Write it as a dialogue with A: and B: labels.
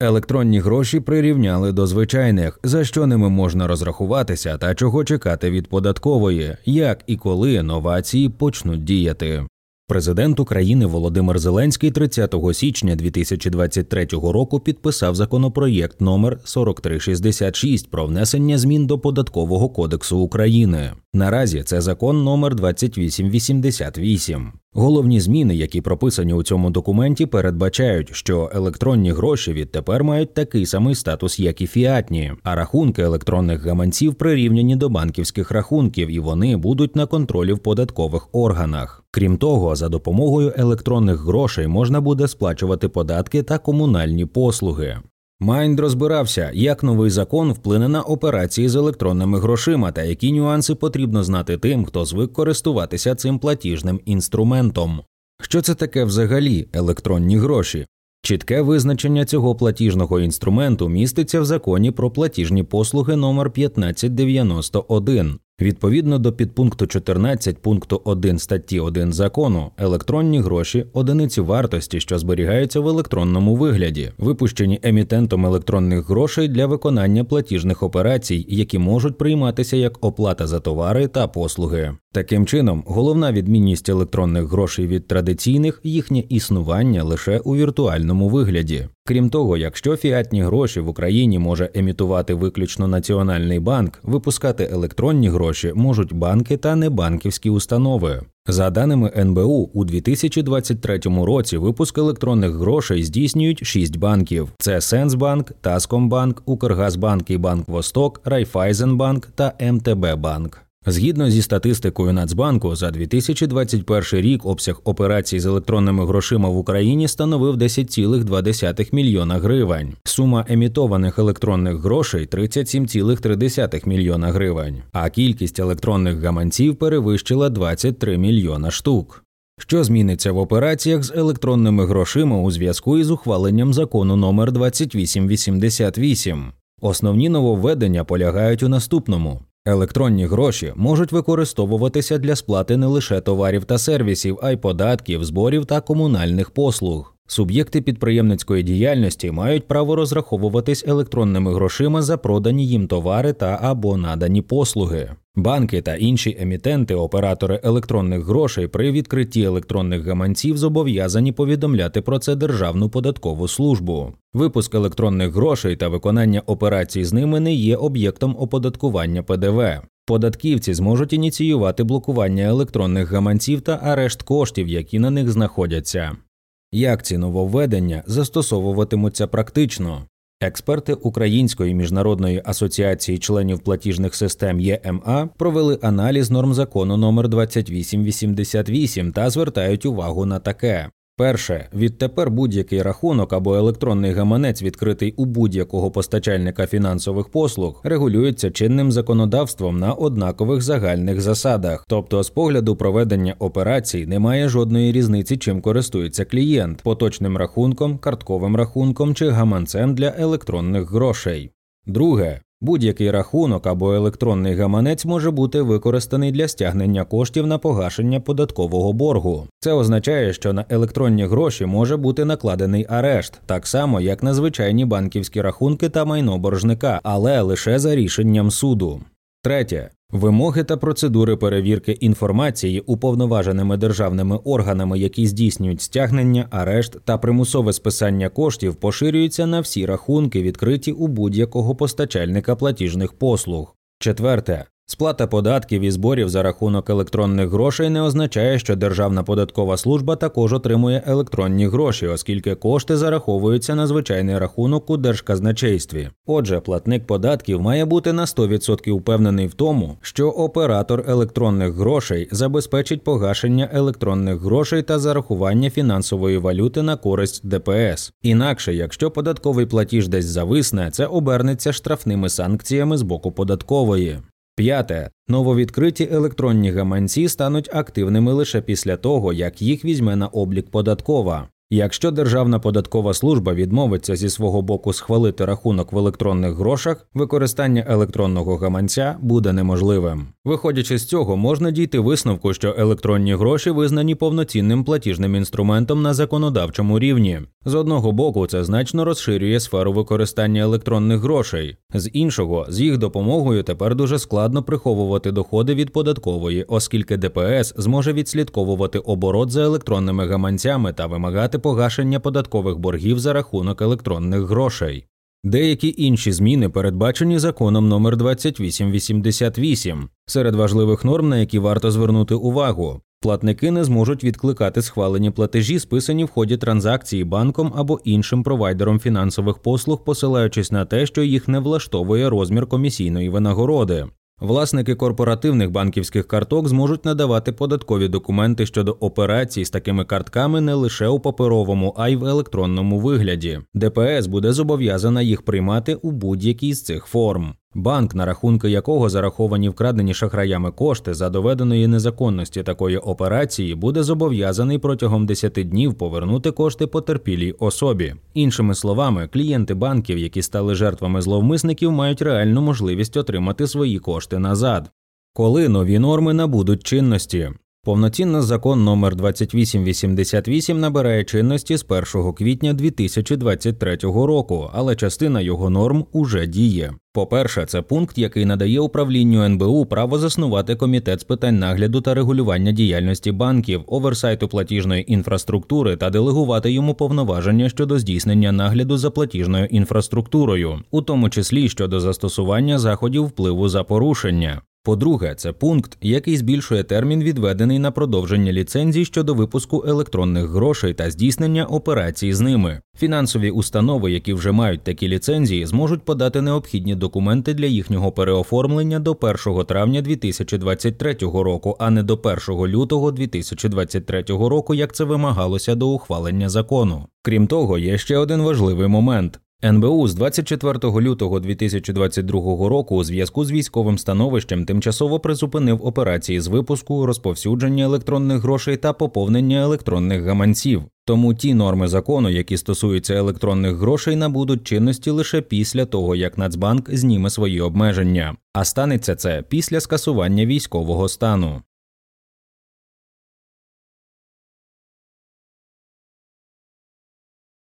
A: Електронні гроші прирівняли до звичайних, за що ними можна розрахуватися та чого чекати від податкової, як і коли новації почнуть діяти. Президент України Володимир Зеленський 30 січня 2023 року підписав законопроєкт номер 4366 про внесення змін до податкового кодексу України. Наразі це закон номер 2888. Головні зміни, які прописані у цьому документі, передбачають, що електронні гроші відтепер мають такий самий статус, як і фіатні, а рахунки електронних гаманців прирівняні до банківських рахунків, і вони будуть на контролі в податкових органах. Крім того, за допомогою електронних грошей можна буде сплачувати податки та комунальні послуги. Майнд розбирався, як новий закон вплине на операції з електронними грошима та які нюанси потрібно знати тим, хто звик користуватися цим платіжним інструментом. Що це таке взагалі електронні гроші? Чітке визначення цього платіжного інструменту міститься в законі про платіжні послуги номер 1591. Відповідно до підпункту 14 пункту 1 статті 1 закону, електронні гроші одиниці вартості, що зберігаються в електронному вигляді, випущені емітентом електронних грошей для виконання платіжних операцій, які можуть прийматися як оплата за товари та послуги. Таким чином, головна відмінність електронних грошей від традиційних їхнє існування лише у віртуальному вигляді. Крім того, якщо фіатні гроші в Україні може емітувати виключно Національний банк, випускати електронні гроші можуть банки та небанківські установи. За даними НБУ, у 2023 році випуск електронних грошей здійснюють шість банків: це Сенсбанк, Таскомбанк, Укргазбанк і Банк Восток, Райфайзенбанк та МТБ Банк. Згідно зі статистикою Нацбанку, за 2021 рік обсяг операцій з електронними грошима в Україні становив 10,2 мільйона гривень. Сума емітованих електронних грошей 37,3 мільйона гривень, а кількість електронних гаманців перевищила 23 мільйона штук. Що зміниться в операціях з електронними грошима у зв'язку із ухваленням закону номер 2888? Основні нововведення полягають у наступному. Електронні гроші можуть використовуватися для сплати не лише товарів та сервісів, а й податків, зборів та комунальних послуг. Суб'єкти підприємницької діяльності мають право розраховуватись електронними грошима за продані їм товари та або надані послуги. Банки та інші емітенти, оператори електронних грошей при відкритті електронних гаманців зобов'язані повідомляти про це Державну податкову службу. Випуск електронних грошей та виконання операцій з ними не є об'єктом оподаткування ПДВ. Податківці зможуть ініціювати блокування електронних гаманців та арешт коштів, які на них знаходяться. Як ці нововведення застосовуватимуться практично? Експерти Української міжнародної асоціації членів платіжних систем ЄМА провели аналіз норм закону номер 2888 та звертають увагу на таке. Перше, відтепер будь-який рахунок або електронний гаманець, відкритий у будь-якого постачальника фінансових послуг, регулюється чинним законодавством на однакових загальних засадах. Тобто, з погляду проведення операцій немає жодної різниці, чим користується клієнт поточним рахунком, картковим рахунком чи гаманцем для електронних грошей. Друге, Будь-який рахунок або електронний гаманець може бути використаний для стягнення коштів на погашення податкового боргу. Це означає, що на електронні гроші може бути накладений арешт, так само як на звичайні банківські рахунки та майно боржника, але лише за рішенням суду. Третє. Вимоги та процедури перевірки інформації уповноваженими державними органами, які здійснюють стягнення, арешт та примусове списання коштів, поширюються на всі рахунки, відкриті у будь-якого постачальника платіжних послуг. Четверте. Сплата податків і зборів за рахунок електронних грошей не означає, що Державна податкова служба також отримує електронні гроші, оскільки кошти зараховуються на звичайний рахунок у держказначействі. Отже, платник податків має бути на 100% впевнений в тому, що оператор електронних грошей забезпечить погашення електронних грошей та зарахування фінансової валюти на користь ДПС. Інакше, якщо податковий платіж десь зависне, це обернеться штрафними санкціями з боку податкової. П'яте. Нововідкриті електронні гаманці стануть активними лише після того, як їх візьме на облік податкова. Якщо Державна податкова служба відмовиться зі свого боку схвалити рахунок в електронних грошах, використання електронного гаманця буде неможливим. Виходячи з цього, можна дійти висновку, що електронні гроші визнані повноцінним платіжним інструментом на законодавчому рівні. З одного боку, це значно розширює сферу використання електронних грошей, з іншого, з їх допомогою тепер дуже складно приховувати доходи від податкової, оскільки ДПС зможе відслідковувати оборот за електронними гаманцями та вимагати погашення податкових боргів за рахунок електронних грошей. Деякі інші зміни передбачені законом номер 2888. Серед важливих норм, на які варто звернути увагу. Платники не зможуть відкликати схвалені платежі, списані в ході транзакції банком або іншим провайдером фінансових послуг, посилаючись на те, що їх не влаштовує розмір комісійної винагороди. Власники корпоративних банківських карток зможуть надавати податкові документи щодо операцій з такими картками не лише у паперовому, а й в електронному вигляді. ДПС буде зобов'язана їх приймати у будь-якій з цих форм. Банк, на рахунки якого зараховані вкрадені шахраями кошти за доведеної незаконності такої операції, буде зобов'язаний протягом 10 днів повернути кошти потерпілій особі. Іншими словами, клієнти банків, які стали жертвами зловмисників, мають реальну можливість отримати свої кошти назад. Коли нові норми набудуть чинності, Повноцінно закон номер 2888 набирає чинності з 1 квітня 2023 року, але частина його норм уже діє. По-перше, це пункт, який надає управлінню НБУ право заснувати комітет з питань нагляду та регулювання діяльності банків, оверсайту платіжної інфраструктури та делегувати йому повноваження щодо здійснення нагляду за платіжною інфраструктурою, у тому числі щодо застосування заходів впливу за порушення. По-друге, це пункт, який збільшує термін, відведений на продовження ліцензій щодо випуску електронних грошей та здійснення операцій з ними. Фінансові установи, які вже мають такі ліцензії, зможуть подати необхідні документи для їхнього переоформлення до 1 травня 2023 року, а не до 1 лютого 2023 року, як це вимагалося до ухвалення закону. Крім того, є ще один важливий момент. НБУ з 24 лютого 2022 року у зв'язку з військовим становищем тимчасово призупинив операції з випуску, розповсюдження електронних грошей та поповнення електронних гаманців. Тому ті норми закону, які стосуються електронних грошей, набудуть чинності лише після того, як Нацбанк зніме свої обмеження. А станеться це після скасування військового стану.